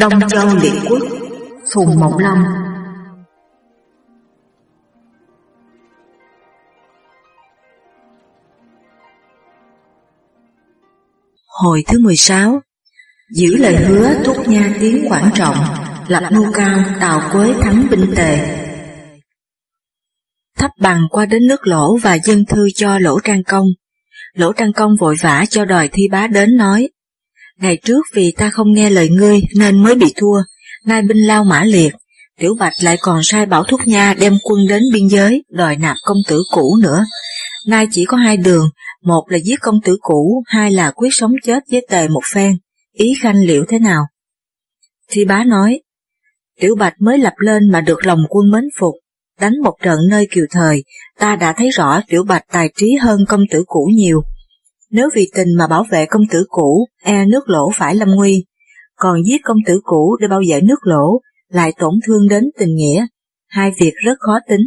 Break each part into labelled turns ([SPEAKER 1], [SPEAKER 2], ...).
[SPEAKER 1] Đông Châu Liệt Quốc, Phùng Mộng Long Hồi thứ 16 Giữ lời hứa thúc nha tiếng quảng trọng, Lập nô cao tào quế thắng binh tề. Thấp bằng qua đến nước lỗ và dân thư cho lỗ trang công. Lỗ trang công vội vã cho đòi thi bá đến nói Ngày trước vì ta không nghe lời ngươi nên mới bị thua, nay binh lao mã liệt, Tiểu Bạch lại còn sai Bảo Thúc Nha đem quân đến biên giới đòi nạp công tử cũ nữa. Nay chỉ có hai đường, một là giết công tử cũ, hai là quyết sống chết với tề một phen, ý khanh liệu thế nào? Thi bá nói, Tiểu Bạch mới lập lên mà được lòng quân mến phục, đánh một trận nơi kiều thời, ta đã thấy rõ Tiểu Bạch tài trí hơn công tử cũ nhiều, nếu vì tình mà bảo vệ công tử cũ, e nước lỗ phải lâm nguy, còn giết công tử cũ để bảo vệ nước lỗ lại tổn thương đến tình nghĩa, hai việc rất khó tính.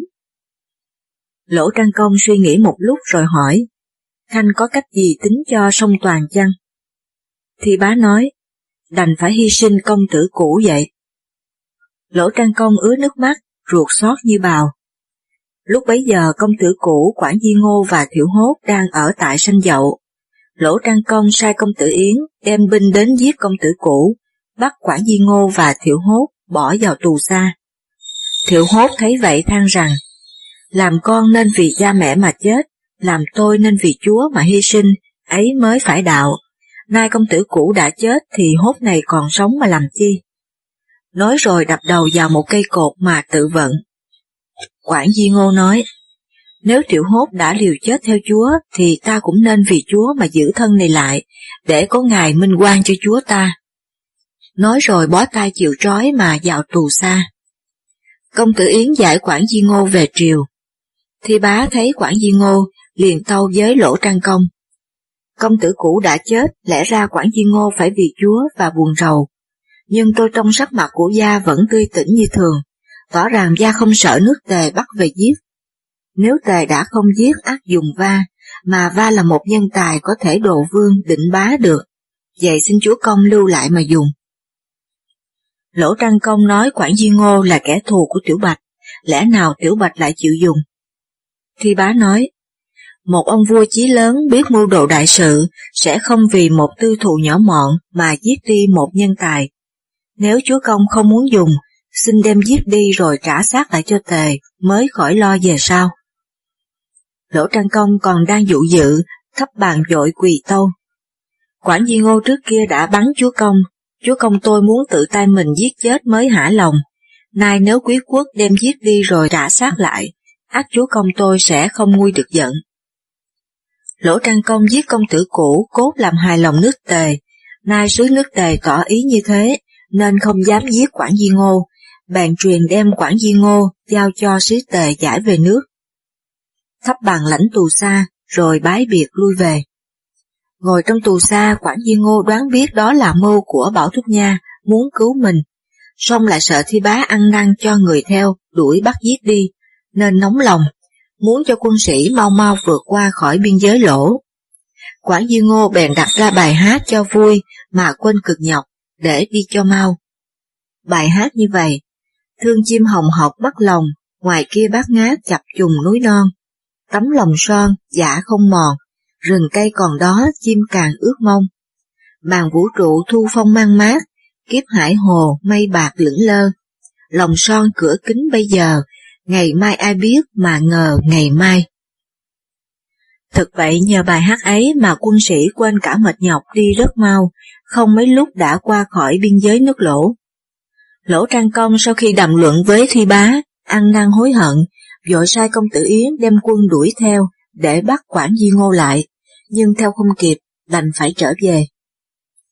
[SPEAKER 1] Lỗ Trang Công suy nghĩ một lúc rồi hỏi, Khanh có cách gì tính cho song toàn chăng? Thì bá nói, đành phải hy sinh công tử cũ vậy. Lỗ Trang Công ứa nước mắt, ruột xót như bào. Lúc bấy giờ công tử cũ Quản Di Ngô và Thiệu Hốt đang ở tại sanh dậu, Lỗ Trang Công sai công tử Yến đem binh đến giết công tử cũ, bắt Quản Di Ngô và Thiệu Hốt bỏ vào tù xa. Thiệu Hốt thấy vậy than rằng, làm con nên vì cha mẹ mà chết, làm tôi nên vì Chúa mà hy sinh, ấy mới phải đạo. Nay công tử cũ đã chết thì hốt này còn sống mà làm chi? Nói rồi đập đầu vào một cây cột mà tự vận. Quản Di Ngô nói, nếu triệu hốt đã liều chết theo Chúa, thì ta cũng nên vì Chúa mà giữ thân này lại, để có ngày minh quan cho Chúa ta. Nói rồi bó tay chịu trói mà vào tù xa. Công tử Yến giải Quản Di Ngô về triều. Thi bá thấy Quản Di Ngô, liền tâu với lỗ trang công. Công tử cũ đã chết, lẽ ra Quản Di Ngô phải vì Chúa và buồn rầu. Nhưng tôi trong sắc mặt của gia vẫn tươi tỉnh như thường, tỏ rằng gia không sợ nước tề bắt về giết nếu tề đã không giết ác dùng va, mà va là một nhân tài có thể đồ vương định bá được, vậy xin chúa công lưu lại mà dùng. Lỗ Trăng Công nói Quản Di Ngô là kẻ thù của Tiểu Bạch, lẽ nào Tiểu Bạch lại chịu dùng? Thi bá nói, một ông vua chí lớn biết mưu đồ đại sự sẽ không vì một tư thù nhỏ mọn mà giết đi một nhân tài. Nếu chúa công không muốn dùng, xin đem giết đi rồi trả xác lại cho tề, mới khỏi lo về sau. Lỗ Trang Công còn đang dụ dự, thấp bàn dội quỳ tâu. Quản Di Ngô trước kia đã bắn chúa công, chúa công tôi muốn tự tay mình giết chết mới hả lòng. Nay nếu quý quốc đem giết đi rồi trả sát lại, ác chúa công tôi sẽ không nguôi được giận. Lỗ Trang Công giết công tử cũ cốt làm hài lòng nước tề, nay sứ nước tề tỏ ý như thế, nên không dám giết Quản Di Ngô, bàn truyền đem Quản Di Ngô giao cho sứ tề giải về nước thắp bàn lãnh tù xa, rồi bái biệt lui về. Ngồi trong tù xa, Quản Di Ngô đoán biết đó là mưu của Bảo Thúc Nha, muốn cứu mình, xong lại sợ thi bá ăn năn cho người theo, đuổi bắt giết đi, nên nóng lòng, muốn cho quân sĩ mau mau vượt qua khỏi biên giới lỗ. Quản Di Ngô bèn đặt ra bài hát cho vui mà quên cực nhọc, để đi cho mau. Bài hát như vậy, thương chim hồng học bắt lòng, ngoài kia bát ngát chập trùng núi non, tấm lòng son, giả không mòn, rừng cây còn đó chim càng ước mong. Màn vũ trụ thu phong mang mát, kiếp hải hồ mây bạc lững lơ. Lòng son cửa kính bây giờ, ngày mai ai biết mà ngờ ngày mai. Thực vậy nhờ bài hát ấy mà quân sĩ quên cả mệt nhọc đi rất mau, không mấy lúc đã qua khỏi biên giới nước lỗ. Lỗ Trang Công sau khi đàm luận với Thi Bá, ăn năn hối hận, vội sai công tử Yến đem quân đuổi theo để bắt Quản Di Ngô lại, nhưng theo không kịp, đành phải trở về.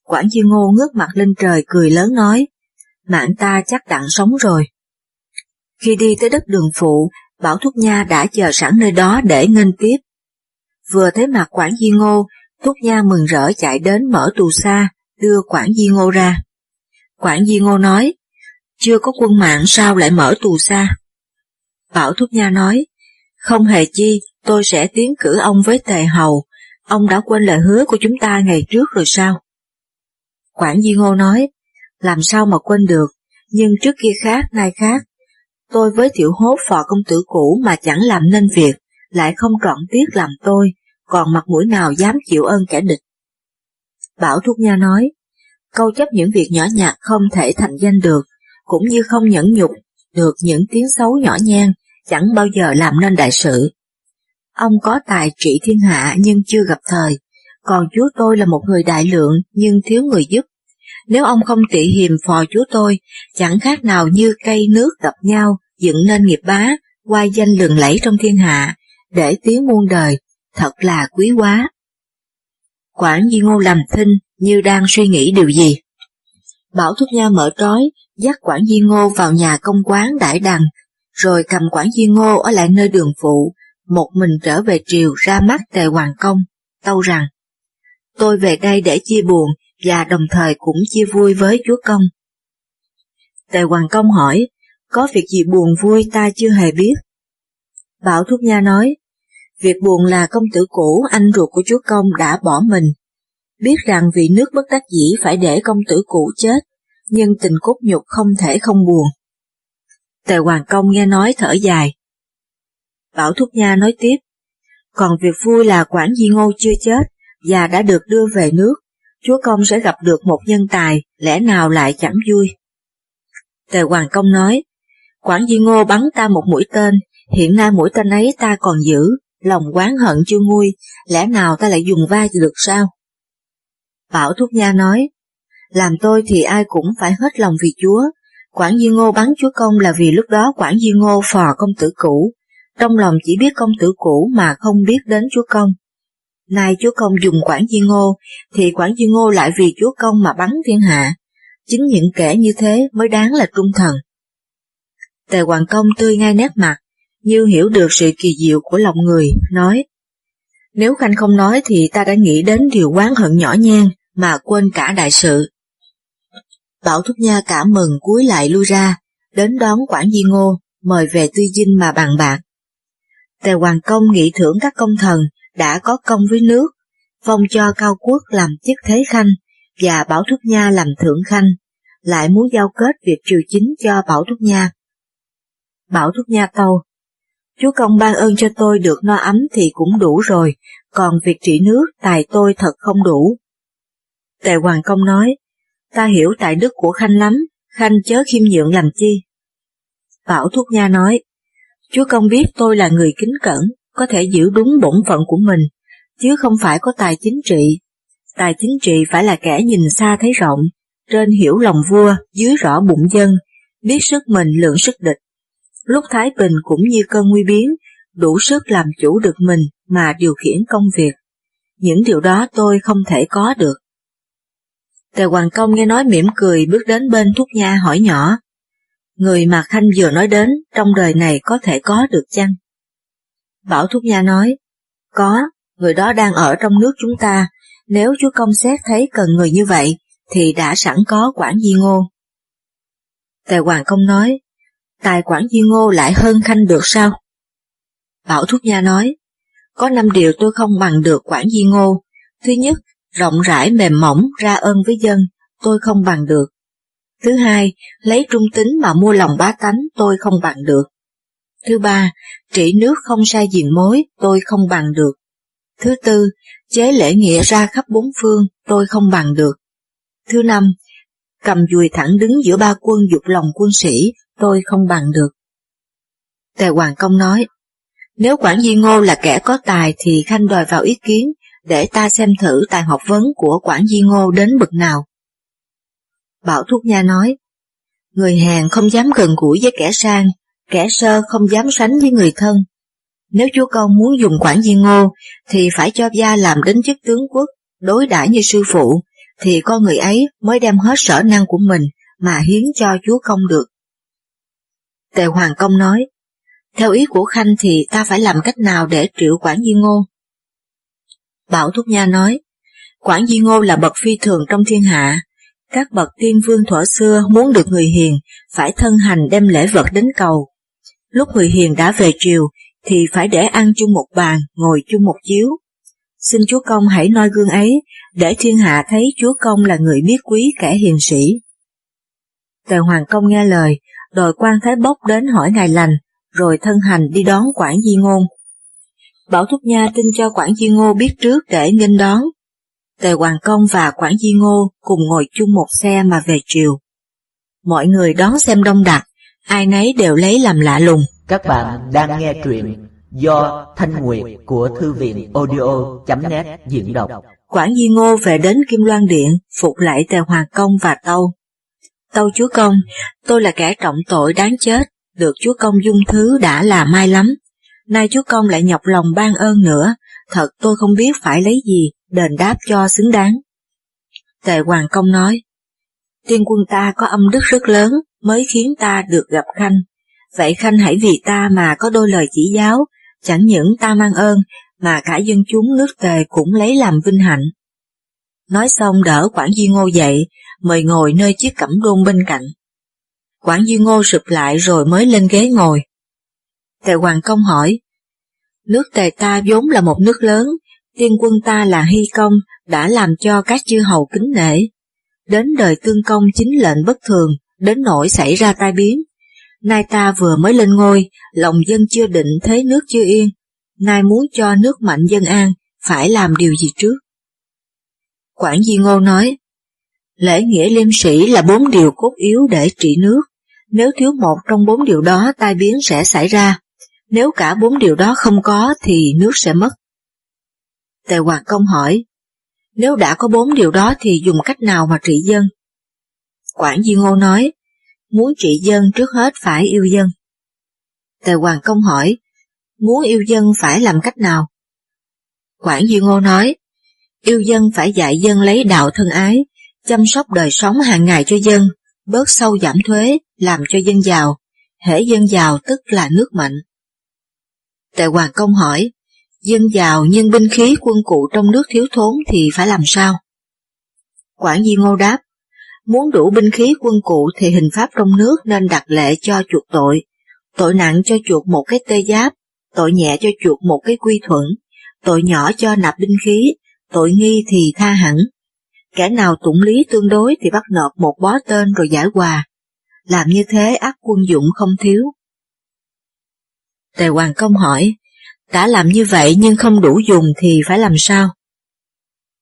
[SPEAKER 1] Quản Di Ngô ngước mặt lên trời cười lớn nói, mạng ta chắc đặng sống rồi. Khi đi tới đất đường phụ, Bảo Thúc Nha đã chờ sẵn nơi đó để nghênh tiếp. Vừa thấy mặt Quản Di Ngô, Thúc Nha mừng rỡ chạy đến mở tù xa, đưa Quản Di Ngô ra. Quản Di Ngô nói, chưa có quân mạng sao lại mở tù xa? Bảo Thúc Nha nói, không hề chi, tôi sẽ tiến cử ông với tề hầu, ông đã quên lời hứa của chúng ta ngày trước rồi sao? Quản Di Ngô nói, làm sao mà quên được, nhưng trước kia khác, nay khác. Tôi với tiểu hốt phò công tử cũ mà chẳng làm nên việc, lại không trọn tiếc làm tôi, còn mặt mũi nào dám chịu ơn kẻ địch. Bảo Thúc Nha nói, câu chấp những việc nhỏ nhặt không thể thành danh được, cũng như không nhẫn nhục được những tiếng xấu nhỏ nhen, chẳng bao giờ làm nên đại sự. Ông có tài trị thiên hạ nhưng chưa gặp thời, còn chúa tôi là một người đại lượng nhưng thiếu người giúp. Nếu ông không tị hiềm phò chúa tôi, chẳng khác nào như cây nước gặp nhau, dựng nên nghiệp bá, qua danh lừng lẫy trong thiên hạ, để tiếng muôn đời, thật là quý quá. Quản Di Ngô làm thinh như đang suy nghĩ điều gì. Bảo Thúc Nha mở trói, dắt Quản Di Ngô vào nhà công quán đại đằng, rồi cầm Quản Di Ngô ở lại nơi đường phụ, một mình trở về triều ra mắt tề hoàng công, tâu rằng Tôi về đây để chia buồn và đồng thời cũng chia vui với chúa công. Tề hoàng công hỏi, có việc gì buồn vui ta chưa hề biết. Bảo Thúc Nha nói, việc buồn là công tử cũ anh ruột của chúa công đã bỏ mình. Biết rằng vì nước bất đắc dĩ phải để công tử cũ chết, nhưng tình cốt nhục không thể không buồn. Tề Hoàng Công nghe nói thở dài. Bảo Thúc Nha nói tiếp, còn việc vui là Quản Di Ngô chưa chết và đã được đưa về nước, chúa công sẽ gặp được một nhân tài, lẽ nào lại chẳng vui. Tề Hoàng Công nói, Quản Di Ngô bắn ta một mũi tên, hiện nay mũi tên ấy ta còn giữ, lòng quán hận chưa nguôi, lẽ nào ta lại dùng vai được sao? Bảo Thúc Nha nói, làm tôi thì ai cũng phải hết lòng vì Chúa, Quản Di Ngô bắn Chúa Công là vì lúc đó Quản Di Ngô phò công tử cũ, trong lòng chỉ biết công tử cũ mà không biết đến Chúa Công. Nay Chúa Công dùng Quản Di Ngô, thì Quản Di Ngô lại vì Chúa Công mà bắn thiên hạ. Chính những kẻ như thế mới đáng là trung thần. Tề Hoàng Công tươi ngay nét mặt, như hiểu được sự kỳ diệu của lòng người, nói Nếu Khanh không nói thì ta đã nghĩ đến điều quán hận nhỏ nhen mà quên cả đại sự. Bảo Thúc Nha cảm mừng cúi lại lui ra, đến đón Quản Di Ngô, mời về tư dinh mà bàn bạc. Tề Hoàng Công nghị thưởng các công thần đã có công với nước, phong cho Cao Quốc làm chức thế khanh và Bảo Thúc Nha làm thượng khanh, lại muốn giao kết việc triều chính cho Bảo Thúc Nha. Bảo Thúc Nha tâu, Chúa công ban ơn cho tôi được no ấm thì cũng đủ rồi, còn việc trị nước tài tôi thật không đủ. Tề Hoàng Công nói, ta hiểu tại đức của Khanh lắm, Khanh chớ khiêm nhượng làm chi. Bảo thuốc Nha nói, Chúa công biết tôi là người kính cẩn, có thể giữ đúng bổn phận của mình, chứ không phải có tài chính trị. Tài chính trị phải là kẻ nhìn xa thấy rộng, trên hiểu lòng vua, dưới rõ bụng dân, biết sức mình lượng sức địch. Lúc thái bình cũng như cơn nguy biến, đủ sức làm chủ được mình mà điều khiển công việc. Những điều đó tôi không thể có được. Tề Hoàng Công nghe nói mỉm cười bước đến bên Thúc Nha hỏi nhỏ, người mà Khanh vừa nói đến trong đời này có thể có được chăng? Bảo Thúc Nha nói, có, người đó đang ở trong nước chúng ta, nếu chúa công xét thấy cần người như vậy, thì đã sẵn có quản di ngô. Tề Hoàng Công nói, tài quản di ngô lại hơn Khanh được sao? Bảo Thúc Nha nói, có năm điều tôi không bằng được quản di ngô. Thứ nhất, rộng rãi mềm mỏng ra ơn với dân, tôi không bằng được. Thứ hai, lấy trung tính mà mua lòng bá tánh tôi không bằng được. Thứ ba, trị nước không sai diền mối tôi không bằng được. Thứ tư, chế lễ nghĩa ra khắp bốn phương tôi không bằng được. Thứ năm, cầm dùi thẳng đứng giữa ba quân dục lòng quân sĩ tôi không bằng được. Tề Hoàng Công nói, nếu Quản Di Ngô là kẻ có tài thì Khanh đòi vào ý kiến để ta xem thử tài học vấn của Quản Di Ngô đến bậc nào. Bảo Thúc Nha nói, người hèn không dám gần gũi với kẻ sang, kẻ sơ không dám sánh với người thân. Nếu chúa công muốn dùng quản di ngô, thì phải cho gia làm đến chức tướng quốc, đối đãi như sư phụ, thì con người ấy mới đem hết sở năng của mình mà hiến cho chúa công được. Tề Hoàng Công nói, theo ý của Khanh thì ta phải làm cách nào để triệu quản di ngô? Bảo Thúc Nha nói, quản di ngô là bậc phi thường trong thiên hạ, các bậc tiên vương thuở xưa muốn được người hiền, phải thân hành đem lễ vật đến cầu. Lúc người hiền đã về triều, thì phải để ăn chung một bàn, ngồi chung một chiếu. Xin Chúa Công hãy noi gương ấy, để thiên hạ thấy Chúa Công là người biết quý kẻ hiền sĩ. Tề Hoàng Công nghe lời, đòi quan Thái Bốc đến hỏi ngài lành, rồi thân hành đi đón Quản Di Ngôn. Bảo Thúc Nha tin cho Quản Di Ngô biết trước để nghênh đón. Tề Hoàng Công và Quản Di Ngô cùng ngồi chung một xe mà về chiều. Mọi người đón xem đông đặc, ai nấy đều lấy làm lạ lùng.
[SPEAKER 2] Các bạn đang nghe truyện do Thanh Nguyệt của Thư viện audio.net diễn đọc.
[SPEAKER 1] Quản Di Ngô về đến Kim Loan Điện, phục lại Tề Hoàng Công và Tâu. Tâu chúa công, tôi là kẻ trọng tội đáng chết, được chúa công dung thứ đã là may lắm. Nay chúa công lại nhọc lòng ban ơn nữa, thật tôi không biết phải lấy gì đền đáp cho xứng đáng. Tề Hoàng Công nói, tiên quân ta có âm đức rất lớn mới khiến ta được gặp Khanh. Vậy Khanh hãy vì ta mà có đôi lời chỉ giáo, chẳng những ta mang ơn, mà cả dân chúng nước tề cũng lấy làm vinh hạnh. Nói xong đỡ Quản duy Ngô dậy, mời ngồi nơi chiếc cẩm đôn bên cạnh. Quản duy Ngô sụp lại rồi mới lên ghế ngồi. Tề Hoàng Công hỏi, nước tề ta vốn là một nước lớn, tiên quân ta là Hy Công đã làm cho các chư hầu kính nể. Đến đời tương công chính lệnh bất thường, đến nỗi xảy ra tai biến. Nay ta vừa mới lên ngôi, lòng dân chưa định thế nước chưa yên, nay muốn cho nước mạnh dân an, phải làm điều gì trước? Quản Di Ngô nói, lễ nghĩa liêm sĩ là bốn điều cốt yếu để trị nước. Nếu thiếu một trong bốn điều đó tai biến sẽ xảy ra, nếu cả bốn điều đó không có thì nước sẽ mất. Tề Hoàng Công hỏi, nếu đã có bốn điều đó thì dùng cách nào mà trị dân? Quản Di Ngô nói, muốn trị dân trước hết phải yêu dân. Tề Hoàng Công hỏi, muốn yêu dân phải làm cách nào? Quản Di Ngô nói, yêu dân phải dạy dân lấy đạo thân ái, chăm sóc đời sống hàng ngày cho dân, bớt sâu giảm thuế, làm cho dân giàu, hễ dân giàu tức là nước mạnh. Tề Hoàng Công hỏi, dân giàu nhưng binh khí quân cụ trong nước thiếu thốn thì phải làm sao? Quản Di Ngô đáp, muốn đủ binh khí quân cụ thì hình pháp trong nước nên đặt lệ cho chuột tội, tội nặng cho chuột một cái tê giáp, tội nhẹ cho chuột một cái quy thuận, tội nhỏ cho nạp binh khí, tội nghi thì tha hẳn. Kẻ nào tụng lý tương đối thì bắt nộp một bó tên rồi giải hòa. Làm như thế ác quân dụng không thiếu. Tề Hoàng Công hỏi, đã làm như vậy nhưng không đủ dùng thì phải làm sao?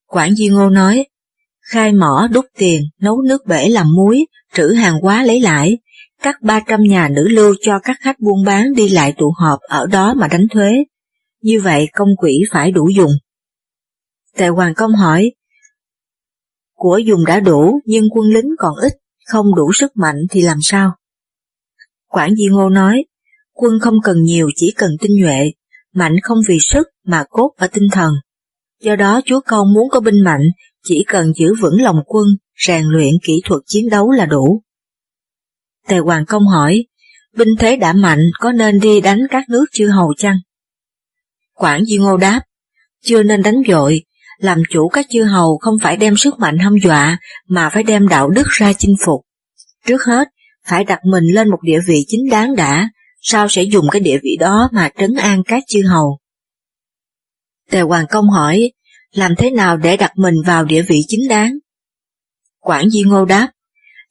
[SPEAKER 1] Quản Di Ngô nói, khai mỏ đúc tiền, nấu nước bể làm muối, trữ hàng hóa lấy lãi, cắt 300 nhà nữ lưu cho các khách buôn bán đi lại tụ họp ở đó mà đánh thuế. Như vậy công quỹ phải đủ dùng. Tề Hoàng Công hỏi, của dùng đã đủ nhưng quân lính còn ít, không đủ sức mạnh thì làm sao? Quản Di Ngô nói, quân không cần nhiều chỉ cần tinh nhuệ, mạnh không vì sức mà cốt ở tinh thần. Do đó chúa công muốn có binh mạnh, chỉ cần giữ vững lòng quân, rèn luyện kỹ thuật chiến đấu là đủ. Tề Hoàng Công hỏi, binh thế đã mạnh có nên đi đánh các nước chư hầu chăng? Quảng Di Ngô đáp, chưa nên đánh dội làm chủ các chư hầu không phải đem sức mạnh hâm dọa mà phải đem đạo đức ra chinh phục. Trước hết, phải đặt mình lên một địa vị chính đáng đã, sao sẽ dùng cái địa vị đó mà trấn an các chư hầu. Tề Hoàng Công hỏi, làm thế nào để đặt mình vào địa vị chính đáng? Quảng Di Ngô đáp,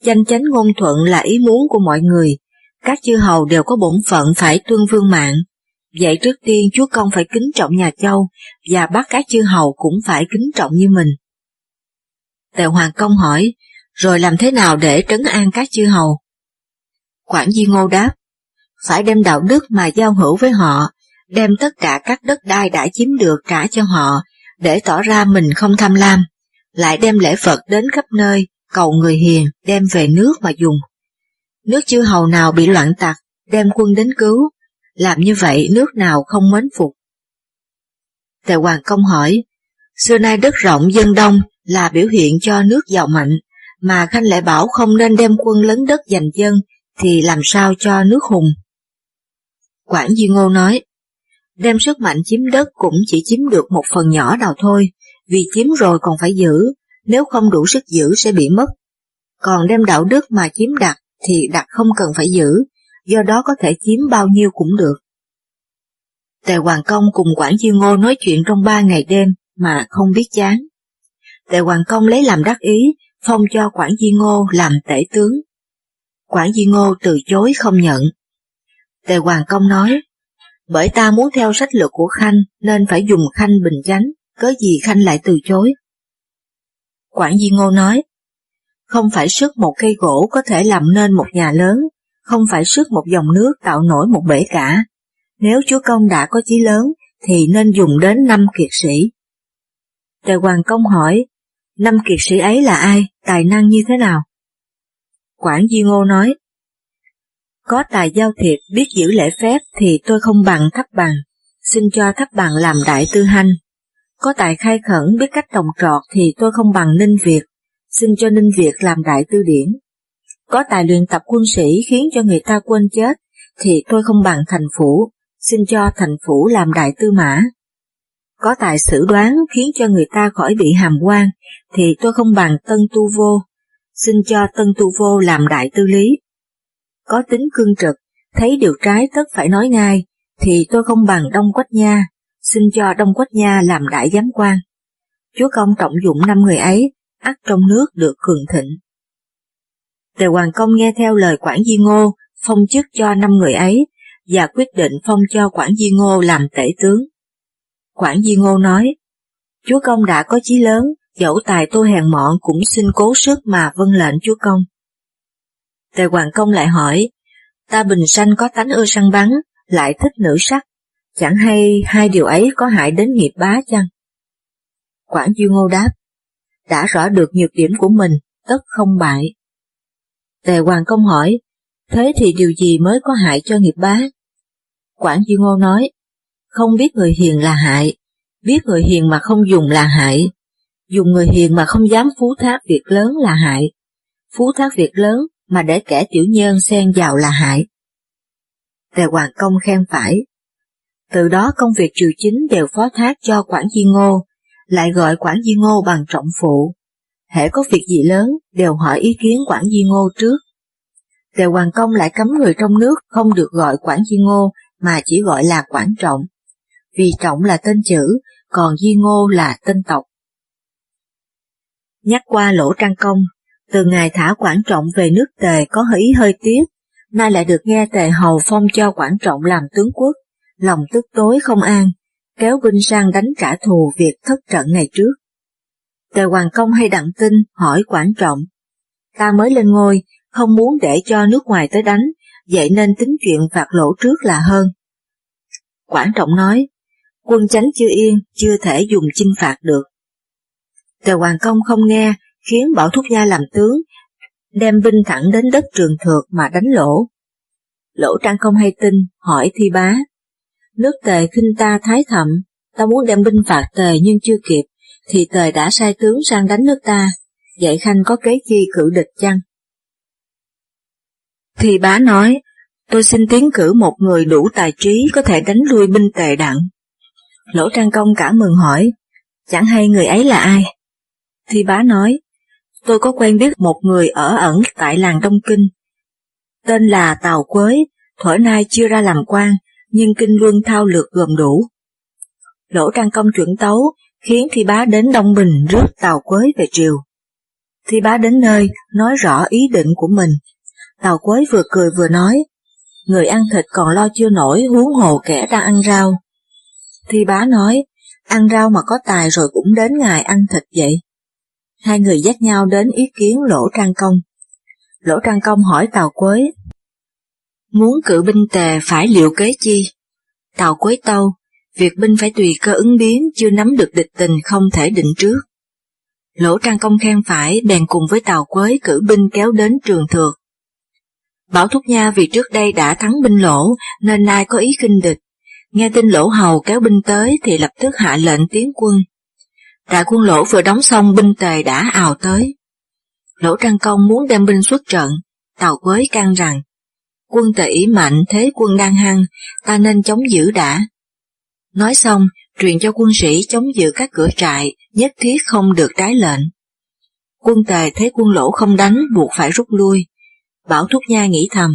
[SPEAKER 1] danh chánh ngôn thuận là ý muốn của mọi người, các chư hầu đều có bổn phận phải tuân vương mạng. Vậy trước tiên chúa công phải kính trọng nhà châu, và bắt các chư hầu cũng phải kính trọng như mình. Tề Hoàng Công hỏi, rồi làm thế nào để trấn an các chư hầu? Quảng Di Ngô đáp, phải đem đạo đức mà giao hữu với họ, đem tất cả các đất đai đã chiếm được trả cho họ, để tỏ ra mình không tham lam, lại đem lễ Phật đến khắp nơi, cầu người hiền đem về nước mà dùng. Nước chư hầu nào bị loạn tặc, đem quân đến cứu, làm như vậy nước nào không mến phục. Tề Hoàng Công hỏi, xưa nay đất rộng dân đông là biểu hiện cho nước giàu mạnh, mà Khanh lại bảo không nên đem quân lấn đất giành dân, thì làm sao cho nước hùng? Quảng Di Ngô nói, đem sức mạnh chiếm đất cũng chỉ chiếm được một phần nhỏ nào thôi, vì chiếm rồi còn phải giữ, nếu không đủ sức giữ sẽ bị mất. Còn đem đạo đức mà chiếm đặt thì đặt không cần phải giữ, do đó có thể chiếm bao nhiêu cũng được. Tề Hoàng Công cùng Quản Duy Ngô nói chuyện trong ba ngày đêm mà không biết chán. Tề Hoàng Công lấy làm đắc ý, phong cho Quản Di Ngô làm tể tướng. Quản Di Ngô từ chối không nhận. Tề Hoàng Công nói, bởi ta muốn theo sách lược của Khanh nên phải dùng Khanh bình chánh, cớ gì Khanh lại từ chối. Quản Di Ngô nói, không phải sức một cây gỗ có thể làm nên một nhà lớn, không phải sức một dòng nước tạo nổi một bể cả. Nếu chúa công đã có chí lớn, thì nên dùng đến năm kiệt sĩ. Tề Hoàng Công hỏi, năm kiệt sĩ ấy là ai, tài năng như thế nào? Quản Di Ngô nói, có tài giao thiệp biết giữ lễ phép thì tôi không bằng thấp bằng, xin cho thấp bằng làm đại tư hanh Có tài khai khẩn biết cách trồng trọt thì tôi không bằng Ninh Việt, xin cho Ninh Việt làm đại tư điển. Có tài luyện tập quân sĩ khiến cho người ta quên chết, thì tôi không bằng thành phủ, xin cho thành phủ làm đại tư mã. Có tài xử đoán khiến cho người ta khỏi bị hàm quan, thì tôi không bằng tân tu vô, xin cho tân tu vô làm đại tư lý. Có tính cương trực, thấy điều trái tất phải nói ngay, thì tôi không bằng Đông Quách Nha, xin cho Đông Quách Nha làm đại giám quan. Chúa công trọng dụng năm người ấy, ắt trong nước được cường thịnh. Tề Hoàng Công nghe theo lời Quản Di Ngô, phong chức cho năm người ấy, và quyết định phong cho Quản Di Ngô làm tể tướng. Quản Di Ngô nói, Chúa Công đã có chí lớn, dẫu tài tôi hèn mọn cũng xin cố sức mà vâng lệnh Chúa Công. Tề Hoàng Công lại hỏi, ta bình sanh có tánh ưa săn bắn, lại thích nữ sắc, chẳng hay hai điều ấy có hại đến nghiệp bá chăng? Quản duy Ngô đáp, đã rõ được nhược điểm của mình, tất không bại. Tề Hoàng Công hỏi, thế thì điều gì mới có hại cho nghiệp bá? Quản Duy Ngô nói, không biết người hiền là hại, biết người hiền mà không dùng là hại, dùng người hiền mà không dám phú thác việc lớn là hại, phú thác việc lớn mà để kẻ tiểu nhân xen vào là hại. Tề Hoàng Công khen phải. Từ đó công việc triều chính đều phó thác cho Quản Di Ngô, lại gọi Quản Di Ngô bằng trọng phụ. Hễ có việc gì lớn, đều hỏi ý kiến Quản Di Ngô trước. Tề Hoàng Công lại cấm người trong nước không được gọi Quản Di Ngô mà chỉ gọi là Quản Trọng, vì Trọng là tên chữ, còn Di Ngô là tên tộc. Nhắc qua lỗ trang công, từ ngày thả Quản Trọng về nước Tề có ý hơi tiếc, nay lại được nghe Tề Hầu phong cho Quản Trọng làm tướng quốc, lòng tức tối không an, kéo binh sang đánh trả thù việc thất trận ngày trước. Tề Hoàng Công hay đặng tin hỏi Quản Trọng, ta mới lên ngôi, không muốn để cho nước ngoài tới đánh, vậy nên tính chuyện phạt lỗ trước là hơn. Quản Trọng nói, quân chánh chưa yên, chưa thể dùng chinh phạt được. Tề Hoàng Công không nghe, khiến Bảo Thúc gia làm tướng, đem binh thẳng đến đất trường thược mà đánh lỗ. Lỗ Trang không hay tin, hỏi Thi Bá. Nước Tề khinh ta thái thậm, ta muốn đem binh phạt Tề nhưng chưa kịp, thì Tề đã sai tướng sang đánh nước ta, vậy Khanh có kế chi cử địch chăng? Thì bá nói, tôi xin tiến cử một người đủ tài trí có thể đánh lui binh tề đặng. Lỗ Trang Công cả mừng hỏi, chẳng hay người ấy là ai? Thì bá nói, tôi có quen biết một người ở ẩn tại làng Đông Kinh. Tên là Tào Quế, thổi nay chưa ra làm quan, nhưng kinh luân thao lược gồm đủ. Lỗ Trang Công chuẩn tấu, khiến Thi Bá đến Đông Bình rước Tào Quế về triều. Thi Bá đến nơi, nói rõ ý định của mình, Tào Quế vừa cười vừa nói, người ăn thịt còn lo chưa nổi huống hồ kẻ đang ăn rau. Thi bá nói, ăn rau mà có tài rồi cũng đến ngày ăn thịt vậy. Hai người dắt nhau đến ý kiến Lỗ Trang Công. Lỗ Trang Công hỏi Tào Quế, muốn cử binh tề phải liệu kế chi? Tào Quế tâu, việc binh phải tùy cơ ứng biến, chưa nắm được địch tình không thể định trước. Lỗ Trang Công khen phải bèn cùng với Tào Quế cử binh kéo đến trường thược. Bảo Thúc Nha vì trước đây đã thắng binh lỗ nên nay có ý kinh địch. Nghe tin lỗ hầu kéo binh tới thì lập tức hạ lệnh tiến quân. Đại quân lỗ vừa đóng xong binh tề đã ào tới. Lỗ Trăng Công muốn đem binh xuất trận, Tàu Quế can rằng, quân tề mạnh thế quân đang hăng, ta nên chống giữ đã. Nói xong, truyền cho quân sĩ chống giữ các cửa trại, nhất thiết không được trái lệnh. Quân tề thấy quân lỗ không đánh buộc phải rút lui, Bảo Thúc Nha nghĩ thầm,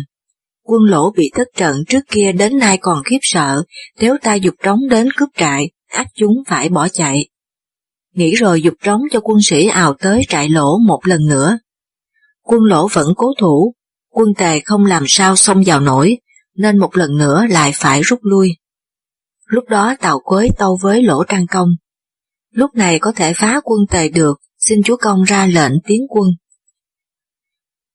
[SPEAKER 1] quân lỗ bị thất trận trước kia đến nay còn khiếp sợ, nếu ta dục trống đến cướp trại, ác chúng phải bỏ chạy. Nghĩ rồi dục trống cho quân sĩ ào tới trại lỗ một lần nữa. Quân lỗ vẫn cố thủ, Quân tề không làm sao xông vào nổi, nên một lần nữa lại phải rút lui. Lúc đó Tào Quế tâu với Lỗ Trang Công. Lúc này có thể phá quân tề được, xin chúa công ra lệnh tiến quân.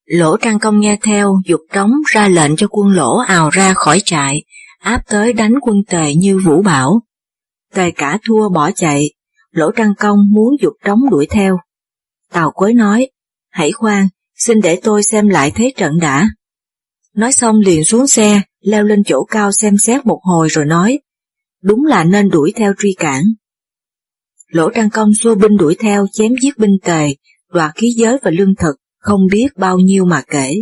[SPEAKER 1] Lỗ Trang Công nghe theo, dục trống ra lệnh cho quân lỗ ào ra khỏi trại, áp tới đánh quân tề như vũ bảo. Tề cả thua bỏ chạy, Lỗ Trang Công muốn dục trống đuổi theo. Tào Quế nói, hãy khoan, xin để tôi xem lại thế trận đã. Nói xong liền xuống xe, leo lên chỗ cao xem xét một hồi rồi nói, đúng là nên đuổi theo truy cản. Lỗ Trang Công xua binh đuổi theo chém giết binh tề, đoạt khí giới và lương thực, không biết bao nhiêu mà kể.